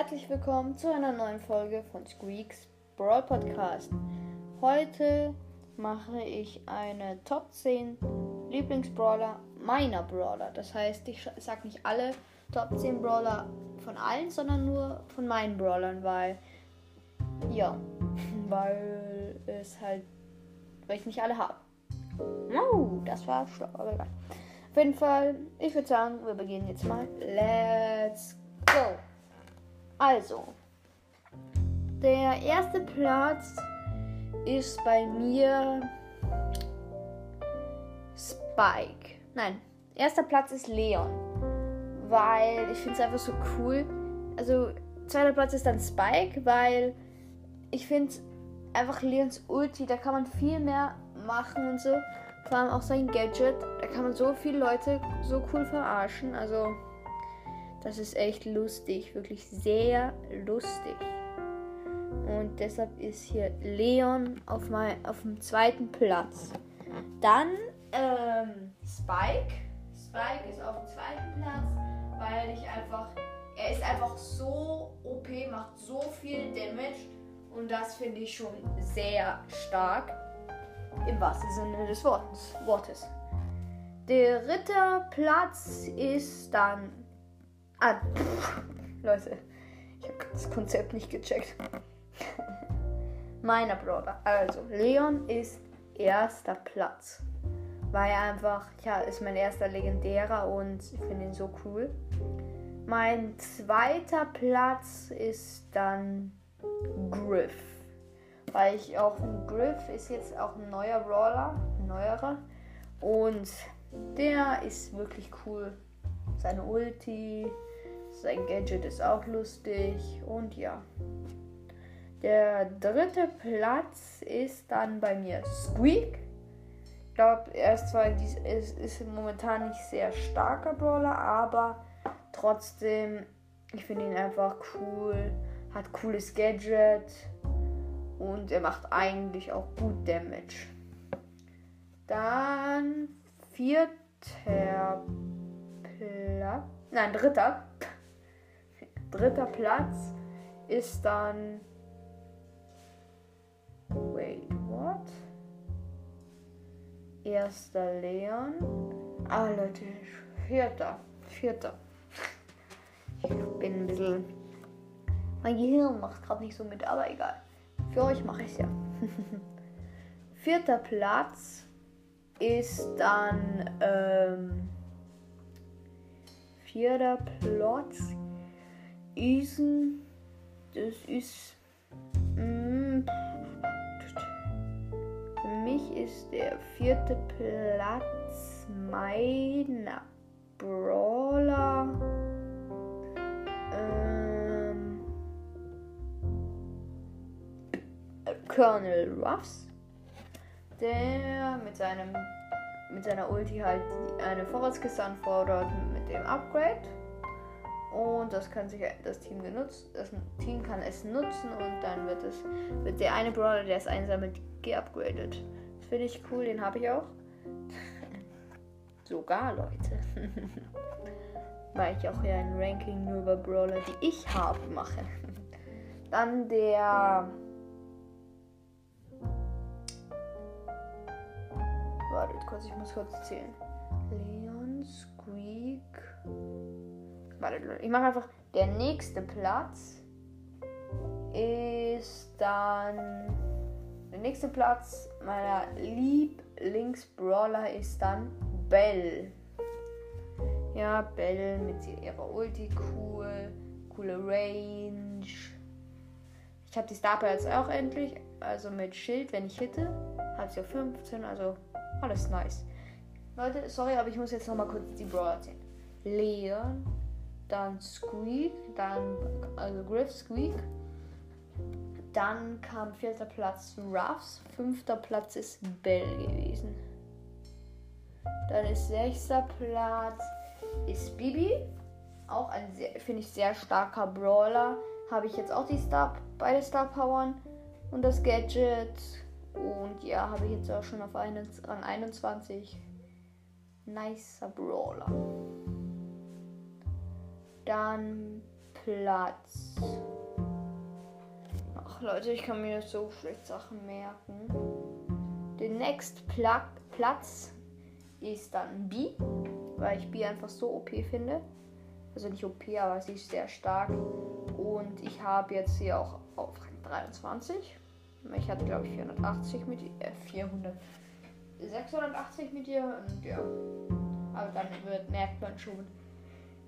herzlich willkommen zu einer neuen Folge von Squeaks Brawl Podcast. Heute mache ich eine Top 10 Lieblingsbrawler meiner Brawler. Das heißt, ich sage nicht alle Top 10 Brawler von allen, sondern nur von meinen Brawlern, weil ja, weil es halt, weil ich nicht alle habe. Wow, das war stopp, aber egal. Auf jeden Fall, ich würde sagen, wir beginnen jetzt mal. Let's go! Also, der erste Platz ist bei mir Spike. Nein, erster Platz ist Leon. Weil ich finde es einfach so cool. Also, zweiter Platz ist dann Spike, weil ich finde einfach Leons Ulti, da kann man viel mehr machen und so. Vor allem auch sein Gadget, da kann man so viele Leute so cool verarschen. Also, das ist echt lustig, wirklich sehr lustig. Und deshalb ist hier Leon auf, mein, auf dem zweiten Platz. Dann ähm, Spike. Spike ist auf dem zweiten Platz, weil ich einfach. Er ist einfach so OP, macht so viel Damage. Und das finde ich schon sehr stark. Im wahrsten Sinne des Wortes. Der dritte Platz ist dann Ah, pff, Leute, ich habe das Konzept nicht gecheckt. Meiner Bruder. Also, Leon ist erster Platz. Weil er einfach, ja, ist mein erster Legendärer und ich finde ihn so cool. Mein zweiter Platz ist dann Griff. Weil ich auch, Griff ist jetzt auch ein neuer Brawler, ein neuerer. Und der ist wirklich cool. Seine Ulti, sein Gadget ist auch lustig und ja. Der dritte Platz ist dann bei mir Squeak. Ich glaube, er ist zwar ist, ist momentan nicht sehr starker Brawler, aber trotzdem, ich finde ihn einfach cool. Hat cooles Gadget und er macht eigentlich auch gut Damage. Dann vierter Platz. Nein, dritter dritter Platz ist dann. Wait, what? Erster Leon. Ah, Leute, vierter. Vierter. Ich bin ein bisschen. Mein Gehirn macht gerade nicht so mit, aber egal. Für euch mache ich es ja. Vierter Platz ist dann. Ähm, vierter Platz Isen, das ist. Mm, für mich ist der vierte Platz meiner Brawler. Ähm, Colonel Ruffs, der mit seinem mit seiner Ulti halt eine Vorratskiste anfordert mit dem Upgrade. Und das kann sich das Team genutzt, das Team kann es nutzen und dann wird es wird der eine Brawler, der es einsammelt, geupgradet. Das finde ich cool, den habe ich auch. Sogar Leute. Weil ich auch hier ein Ranking nur über Brawler, die ich habe, mache. Dann der. Wartet kurz, ich muss kurz zählen. Leon, Squeak. Warte, ich mache einfach. Der nächste Platz ist dann. Der nächste Platz meiner Lieblingsbrawler ist dann Bell. Ja, Bell mit ihrer Ulti cool. Coole Range. Ich habe die Star jetzt auch endlich. Also mit Schild, wenn ich hitte. Hat sie auf 15, also alles nice. Leute, sorry, aber ich muss jetzt nochmal kurz die Brawler ziehen. Leon, dann Squeak, dann also Griff Squeak. Dann kam vierter Platz Ruffs, fünfter Platz ist Bell gewesen. Dann ist sechster Platz ist Bibi, auch ein finde ich sehr starker Brawler. Habe ich jetzt auch die Star, beide Star Powern und das Gadget. Und ja, habe ich jetzt auch schon auf einen, Rang 21. Nicer Brawler. Dann Platz. Ach Leute, ich kann mir so schlecht Sachen merken. Der nächste Pla Platz ist dann B, weil ich B einfach so OP finde. Also nicht OP, aber sie ist sehr stark. Und ich habe jetzt sie auch auf 23. Ich hatte glaube ich 480 mit äh, 400 680 mit ihr und ja. Aber dann wird, merkt man schon,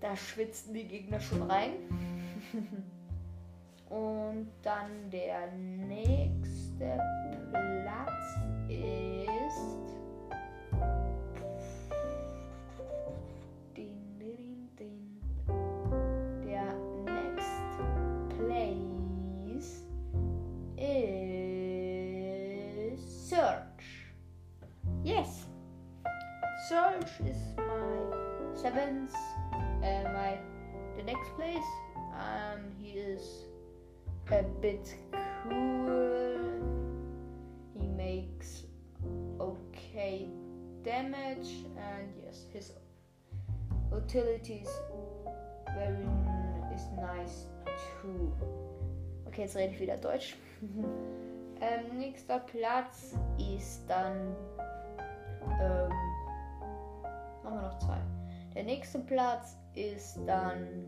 da schwitzen die Gegner schon rein. und dann der nächste Platz ist. Der next place is search. Yes. Search is my seventh. Uh, my the next place. Um, he is a bit cool. He makes okay damage, and yes, his utilities very is nice too. Okay, jetzt rede ich wieder Deutsch. ähm, nächster Platz ist dann. Ähm, machen wir noch zwei. Der nächste Platz ist dann.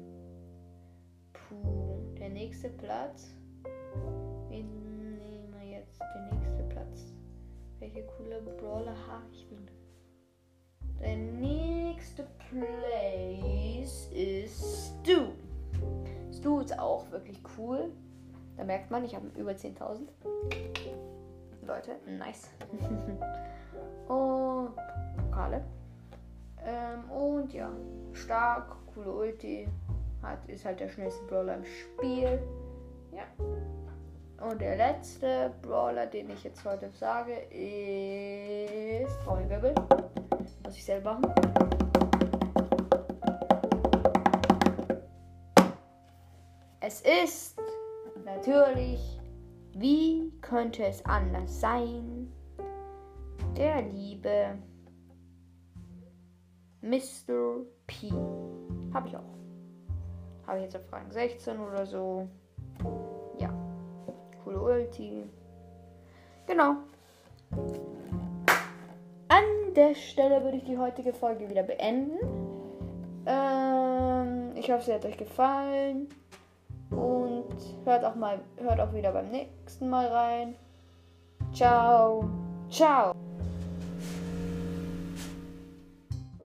Puh, der nächste Platz. Wen nehmen wir jetzt? Der nächste Platz. Welche coole Brawler habe ich denn? Der nächste Place ist Stu. Stu ist auch wirklich cool. Da merkt man, ich habe über 10.000. Leute, nice. oh, Pokale. Ähm, und ja, stark, coole Ulti. Hat, ist halt der schnellste Brawler im Spiel. Ja. Und der letzte Brawler, den ich jetzt heute sage, ist Trommelwirbel. Muss ich selber machen. Es ist natürlich, wie könnte es anders sein, der liebe Mr. P. Habe ich auch. Habe ich jetzt auf Rang 16 oder so. Ja. Coole Ulti. Genau. An der Stelle würde ich die heutige Folge wieder beenden. Ähm, ich hoffe, sie hat euch gefallen. Und hört auch mal, hört auch wieder beim nächsten Mal rein. Ciao. Ciao.